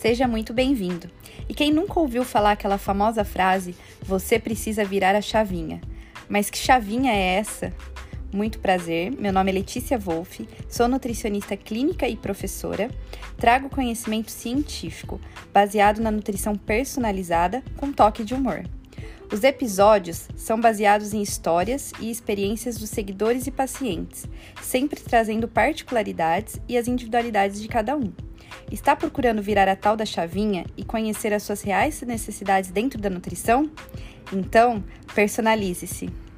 Seja muito bem-vindo. E quem nunca ouviu falar aquela famosa frase: você precisa virar a chavinha? Mas que chavinha é essa? Muito prazer, meu nome é Letícia Wolff, sou nutricionista clínica e professora. Trago conhecimento científico, baseado na nutrição personalizada com toque de humor. Os episódios são baseados em histórias e experiências dos seguidores e pacientes, sempre trazendo particularidades e as individualidades de cada um. Está procurando virar a tal da chavinha e conhecer as suas reais necessidades dentro da nutrição? Então, personalize-se!